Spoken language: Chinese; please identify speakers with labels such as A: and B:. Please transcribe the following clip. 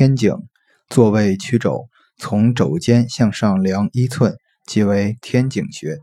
A: 天井座位曲肘从肘尖向上量一寸即为天井穴。